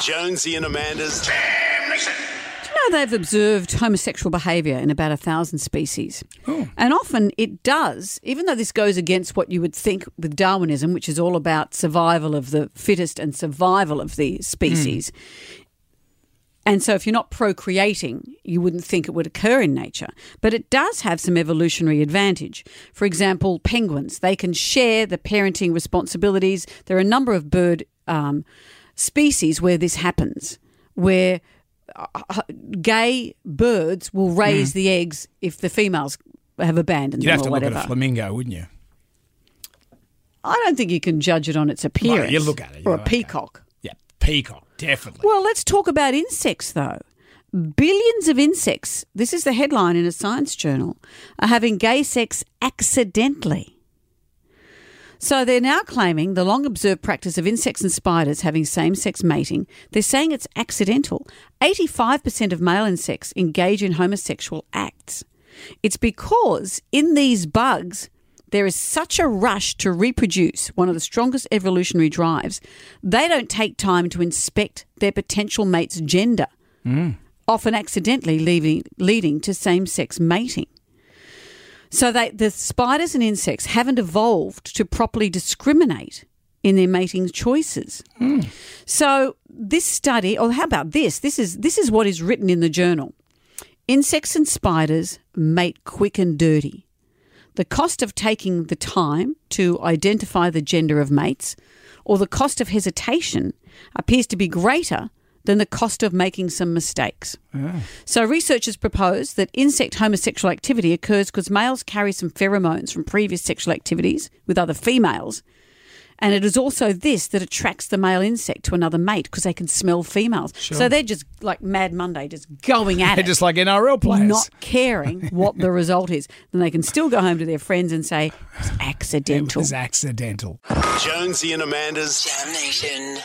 Jonesy and Amanda's Jam Do You know, they've observed homosexual behaviour in about a thousand species. And often it does, even though this goes against what you would think with Darwinism, which is all about survival of the fittest and survival of the species. And so if you're not procreating, you wouldn't think it would occur in nature. But it does have some evolutionary advantage. For example, penguins, they can share the parenting responsibilities. There are a number of bird um, species where this happens, where uh, gay birds will raise the eggs if the females have abandoned You'd them have to look at a flamingo, wouldn't you? I don't think you can judge it on its appearance. you look at it, Or a okay. peacock. Yeah, peacock, definitely. Well, let's talk about insects, though. Billions of insects, this is the headline in a science journal, are having gay sex accidentally. So they're now claiming the long observed practice of insects and spiders having same sex mating, they're saying it's accidental. 85% of male insects engage in homosexual acts. It's because in these bugs, there is such a rush to reproduce, one of the strongest evolutionary drives, they don't take time to inspect their potential mate's gender, mm. often accidentally leaving, leading to same sex mating. So they, the spiders and insects haven't evolved to properly discriminate in their mating choices. Hmm. So this study, or how about this? This is this is what is written in the journal. Insects and spiders mate quick and dirty. The cost of taking the time to identify the gender of mates or the cost of hesitation appears to be greater than the cost of making some mistakes. So, researchers propose that insect homosexual activity occurs because males carry some pheromones from previous sexual activities with other females. And it is also this that attracts the male insect to another mate because they can smell females. So they're just like Mad Monday, just going at They're it just like NRL players. not caring what the result is. Then they can still go home to their friends and say, it's it accidental. was accidental. Jonesy and Amanda's Jam Nation.